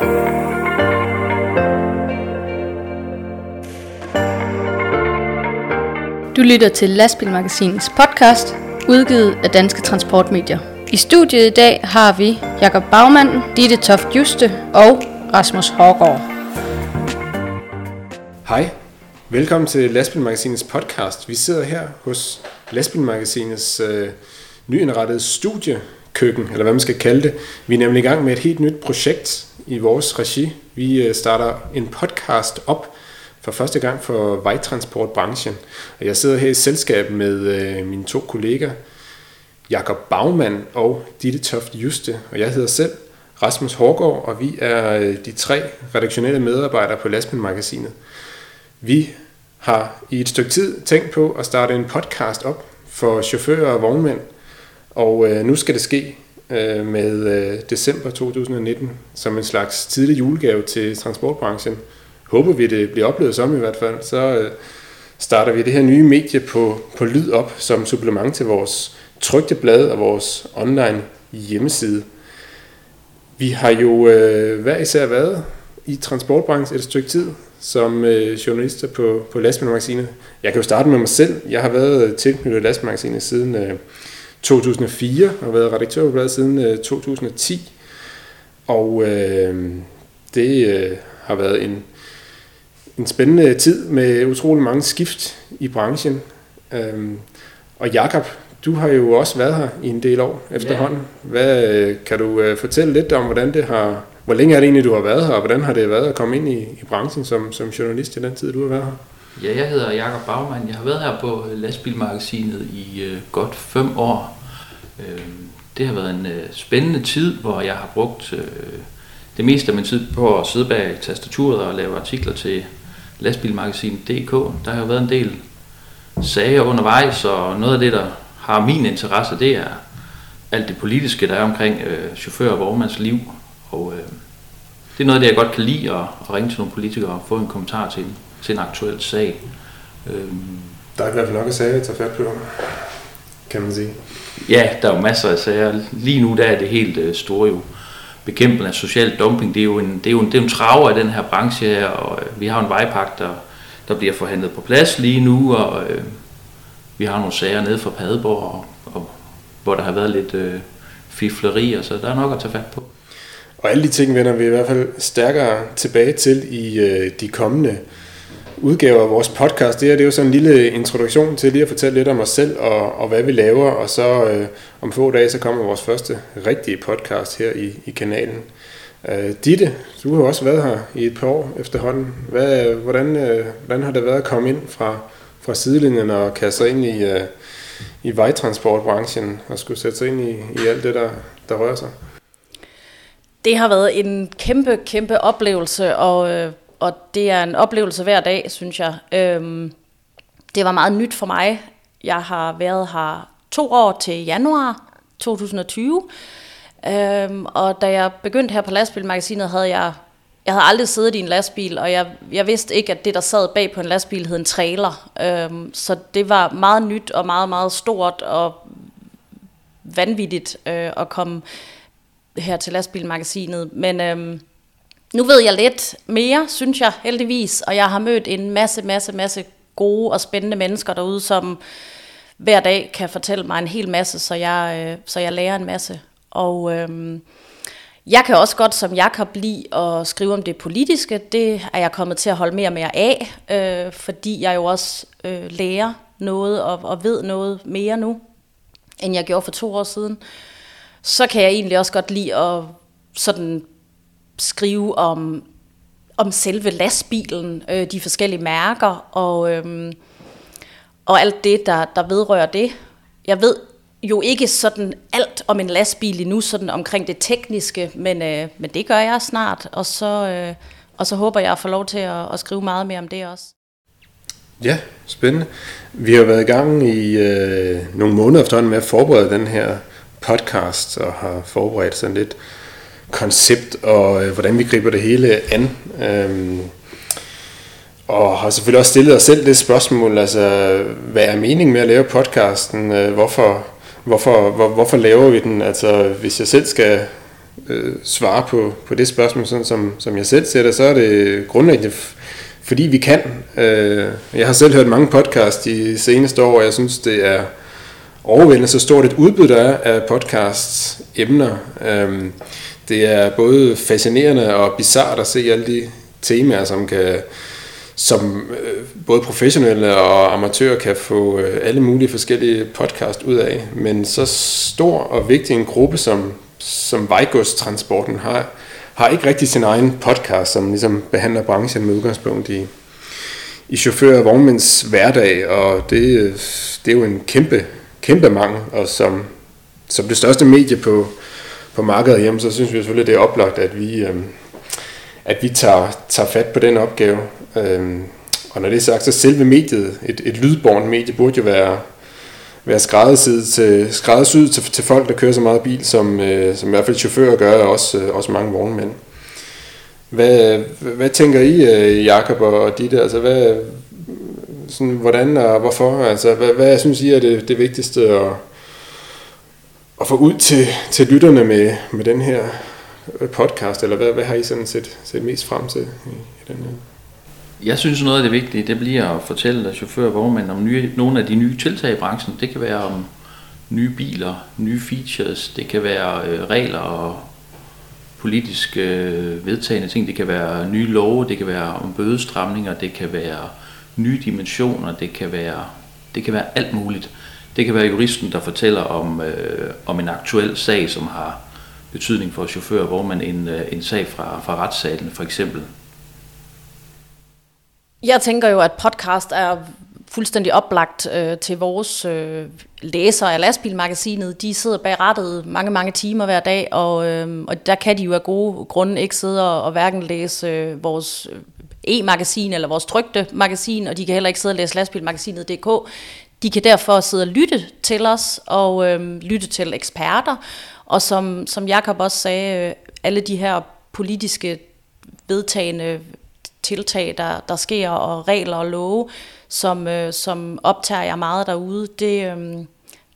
Du lytter til Lastbilmagasinets podcast, udgivet af Danske Transportmedier. I studiet i dag har vi Jakob Bagmand, Ditte Toft Juste og Rasmus Hårgaard. Hej, velkommen til Lastbilmagasinets podcast. Vi sidder her hos Lastbilmagasinets øh, nyindrettede studiekøkken, eller hvad man skal kalde det. Vi er nemlig i gang med et helt nyt projekt i vores regi. Vi øh, starter en podcast op for første gang for vejtransportbranchen. Og jeg sidder her i selskab med øh, mine to kolleger, Jakob Bagmann og Ditte Toft Juste, og jeg hedder selv Rasmus Hårgaard, og vi er øh, de tre redaktionelle medarbejdere på Lastbilmagasinet. Vi har i et stykke tid tænkt på at starte en podcast op for chauffører og vognmænd, og øh, nu skal det ske øh, med øh, december 2019 som en slags tidlig julegave til transportbranchen. Håber vi, det bliver oplevet som i hvert fald. Så øh, starter vi det her nye medie på, på lyd op som supplement til vores trygte blad og vores online hjemmeside. Vi har jo øh, hver især været i transportbranchen et stykke tid som øh, journalister på, på Lastbilmagasinet. Jeg kan jo starte med mig selv. Jeg har været tilknyttet Lastbilmagasinet siden øh, 2004 og været redaktør på bladet siden øh, 2010. Og øh, det øh, har været en, en spændende tid med utrolig mange skift i branchen. Øh, og Jakob, du har jo også været her i en del år efterhånden. Hvad, øh, kan du øh, fortælle lidt om, hvordan det har, hvor længe er det egentlig, du har været her, og hvordan har det været at komme ind i, i branchen som, som journalist i den tid, du har været her? Ja, jeg hedder Jakob Bagman. Jeg har været her på øh, Lastbilmagasinet i øh, godt fem år. Øh, det har været en øh, spændende tid, hvor jeg har brugt øh, det meste af min tid på at sidde bag tastaturet og lave artikler til lastbilmagasinet.dk. Der har jo været en del sager undervejs, og noget af det, der har min interesse, det er alt det politiske, der er omkring øh, chauffør og vognmands liv. Og øh, det er noget af det, jeg godt kan lide, at, at ringe til nogle politikere og få en kommentar til dem til en aktuel sag. Øhm. Der er i hvert fald nok at sige at tage fat på, kan man sige. Ja, der er jo masser af sager. Lige nu der er det helt øh, store jo bekæmpelse af social dumping. Det er jo en, det er jo en, det er en traver i den her branche her, og øh, vi har en vejpakke, der, der bliver forhandlet på plads lige nu, og øh, vi har nogle sager nede fra Padeborg, og, og, hvor der har været lidt øh, fifleri, og så der er nok at tage fat på. Og alle de ting vender vi i hvert fald stærkere tilbage til i øh, de kommende udgave af vores podcast. Det her det er jo sådan en lille introduktion til lige at fortælle lidt om os selv og, og hvad vi laver. Og så øh, om få dage, så kommer vores første rigtige podcast her i, i kanalen. Øh, Ditte, du har også været her i et par år efterhånden. Hvad, hvordan, øh, hvordan har det været at komme ind fra, fra sidelinjen og kaste sig ind i, øh, i vejtransportbranchen og skulle sætte sig ind i, i alt det, der, der rører sig? Det har været en kæmpe, kæmpe oplevelse, og, øh, og det er en oplevelse hver dag, synes jeg. Øhm, det var meget nyt for mig. Jeg har været her to år til januar 2020, øhm, og da jeg begyndte her på lastbilmagasinet, havde jeg jeg havde aldrig siddet i en lastbil, og jeg, jeg vidste ikke, at det, der sad bag på en lastbil, hed en trailer. Øhm, så det var meget nyt og meget, meget stort og vanvittigt øh, at komme her til lastbilmagasinet. Men øhm, nu ved jeg lidt mere, synes jeg heldigvis, og jeg har mødt en masse, masse, masse gode og spændende mennesker derude, som hver dag kan fortælle mig en hel masse, så jeg, øh, så jeg lærer en masse. Og øhm, jeg kan også godt som Jakob lide at skrive om det politiske. Det er jeg kommet til at holde mere og mere af, øh, fordi jeg jo også øh, lærer noget og, og ved noget mere nu, end jeg gjorde for to år siden. Så kan jeg egentlig også godt lide at sådan skrive om, om selve lastbilen, øh, de forskellige mærker og, øh, og alt det, der, der vedrører det. Jeg ved jo ikke sådan alt om en lastbil endnu, sådan omkring det tekniske, men, øh, men det gør jeg snart, og så, øh, og så håber jeg at få lov til at, at skrive meget mere om det også. Ja, spændende. Vi har været i gang i øh, nogle måneder efterhånden med at forberede den her podcast, og har forberedt sådan lidt koncept, og øh, hvordan vi griber det hele an. Øhm, og har selvfølgelig også stillet os selv det spørgsmål, altså, hvad er meningen med at lave podcasten? Øh, hvorfor, hvorfor, hvor, hvorfor laver vi den? Altså, hvis jeg selv skal øh, svare på, på det spørgsmål, sådan som, som jeg selv ser det, så er det grundlæggende, fordi vi kan. Øh, jeg har selv hørt mange podcasts de seneste år, og jeg synes, det er overvældende så stort et udbud, der er af podcasts emner. Øh, det er både fascinerende og bizart at se alle de temaer, som kan som øh, både professionelle og amatører kan få øh, alle mulige forskellige podcast ud af. Men så stor og vigtig en gruppe, som, som vejgodstransporten har, har ikke rigtig sin egen podcast, som ligesom behandler branchen med udgangspunkt i, i chauffør og vognmænds hverdag, og det, øh, det er jo en kæmpe, kæmpe mangel, og som, som det største medie på, på markedet hjemme, så synes vi selvfølgelig, det er oplagt, at vi, øh, at vi tager, tager fat på den opgave. Øhm, og når det er sagt, så selve mediet, et, et lydborn medie, burde jo være, være skræddersyet til, skræddersyet til, til folk, der kører så meget bil, som, øh, som i hvert fald chauffører gør, og også, øh, også mange vognmænd. Hvad, hvad tænker I, øh, Jakob og Ditte? Altså, hvad, sådan, hvordan og hvorfor? Altså, hvad, hvad synes I er det, det vigtigste at, at få ud til, til lytterne med, med den her øh, podcast? Eller hvad, hvad har I sådan set, set mest frem til i, i den her? Jeg synes noget af det vigtige, det bliver at fortælle chauffører og vognmænd om nye, nogle af de nye tiltag i branchen. Det kan være om nye biler, nye features, det kan være øh, regler og politisk øh, vedtagende ting, det kan være nye love, det kan være om bødestramninger, det kan være nye dimensioner, det kan være, det kan være alt muligt. Det kan være juristen, der fortæller om, øh, om en aktuel sag, som har betydning for chauffører, hvor man en, øh, en sag fra, fra retssalen for eksempel. Jeg tænker jo, at podcast er fuldstændig oplagt øh, til vores øh, læsere af lastbilmagasinet. De sidder bag rettet mange, mange timer hver dag, og, øh, og der kan de jo af gode grunde ikke sidde og, og hverken læse øh, vores e-magasin eller vores trygte magasin, og de kan heller ikke sidde og læse lastbilmagasinet.dk. De kan derfor sidde og lytte til os og øh, lytte til eksperter, og som, som Jakob også sagde, øh, alle de her politiske vedtagende tiltag, der, der sker, og regler og love, som, øh, som optager jeg meget derude, det, øh,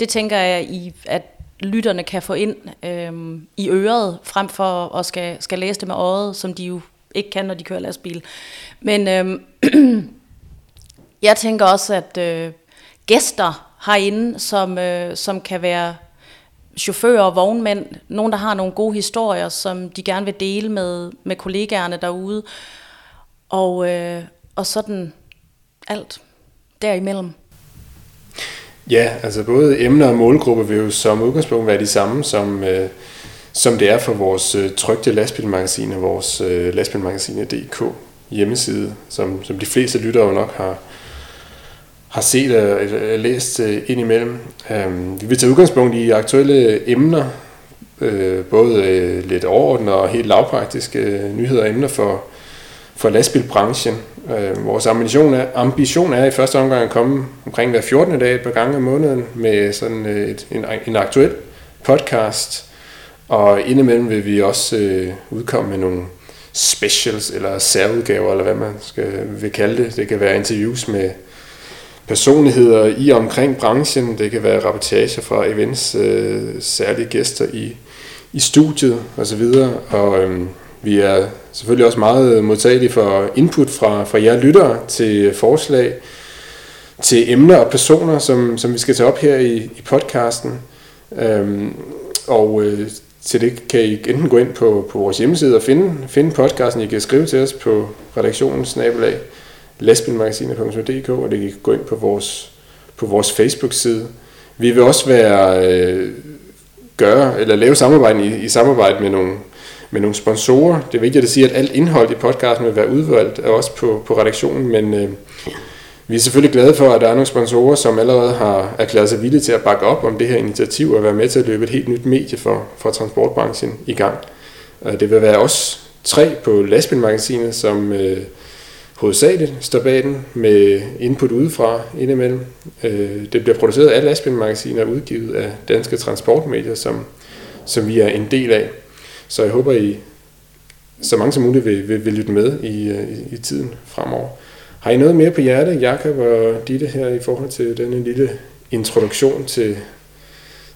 det tænker jeg, i, at lytterne kan få ind øh, i øret, frem for at skal, skal læse det med øjet, som de jo ikke kan, når de kører lastbil. Men øhm, jeg tænker også, at øh, gæster herinde, som, øh, som kan være chauffører og vognmænd, nogen, der har nogle gode historier, som de gerne vil dele med, med kollegaerne derude, og, øh, og sådan alt derimellem. Ja, altså både emner og målgrupper vil jo som udgangspunkt være de samme, som, øh, som det er for vores øh, trygte lastbilmagasin og vores øh, lastbilmagasin.dk hjemmeside, som, som de fleste lyttere jo nok har, har set og øh, læst øh, indimellem. Øh, vi vil tage udgangspunkt i aktuelle emner, øh, både øh, lidt overordnede og helt lavpraktiske øh, nyheder og emner for, for lastbilbranchen. Øh, vores ambition er, ambition er i første omgang at komme omkring hver 14. dag et par gange om måneden med sådan øh, et, en, en aktuel podcast. Og indimellem vil vi også øh, udkomme med nogle specials eller særudgaver, eller hvad man skal, vil kalde det. Det kan være interviews med personligheder i og omkring branchen. Det kan være rapportager fra events, øh, særlige gæster i, i studiet osv. Og, og øh, vi er selvfølgelig også meget modtagelige for input fra, fra jer lyttere til forslag, til emner og personer, som, som vi skal tage op her i, i podcasten. Øhm, og øh, til det kan I enten gå ind på, på vores hjemmeside og finde, finde podcasten. I kan skrive til os på redaktionens nabelag lastbilmagasinet.dk, og det kan gå ind på vores, på vores Facebook-side. Vi vil også være øh, gøre eller lave samarbejde i, i samarbejde med nogle med nogle sponsorer. Det er vigtigt at sige, at alt indhold i podcasten vil være udvalgt af os på, på redaktionen, men øh, vi er selvfølgelig glade for, at der er nogle sponsorer, som allerede har erklæret sig villige til at bakke op om det her initiativ og være med til at løbe et helt nyt medie for, for transportbranchen i gang. Øh, det vil være os tre på lastbilmagasinet, som øh, hovedsageligt står bag den med input udefra indimellem. Øh, det bliver produceret af Lastbilmagasinet og udgivet af danske transportmedier, som, som vi er en del af. Så jeg håber, I så mange som muligt vil, vil, vil lytte med i, øh, i, i tiden fremover. Har I noget mere på hjertet, Jakob og Ditte, her i forhold til denne lille introduktion til,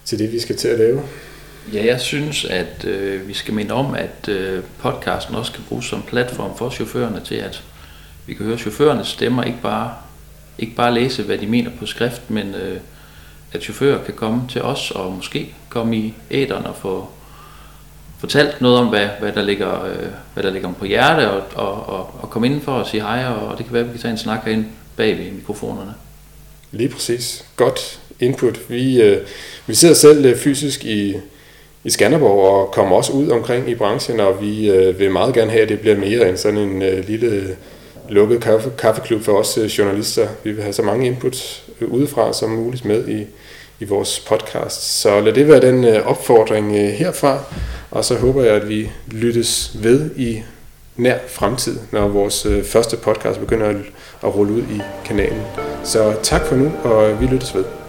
til det, vi skal til at lave? Ja, jeg synes, at øh, vi skal minde om, at øh, podcasten også kan bruges som platform for chaufførerne til, at vi kan høre chaufførernes stemmer, ikke bare, ikke bare læse, hvad de mener på skrift, men øh, at chauffører kan komme til os og måske komme i æderen og få fortalt noget om, hvad, hvad, der, ligger, øh, hvad der ligger på hjerte, og, og, og, og komme indenfor og sige hej, og, og det kan være, at vi kan tage en snak herinde bag ved mikrofonerne. Lige præcis. Godt input. Vi, øh, vi sidder selv øh, fysisk i, i Skanderborg og kommer også ud omkring i branchen, og vi øh, vil meget gerne have, at det bliver mere end sådan en øh, lille lukket kaffe, kaffeklub for os øh, journalister. Vi vil have så mange inputs øh, udefra som muligt med i, i vores podcast. Så lad det være den øh, opfordring øh, herfra, og så håber jeg, at vi lyttes ved i nær fremtid, når vores øh, første podcast begynder at rulle ud i kanalen. Så tak for nu, og vi lyttes ved.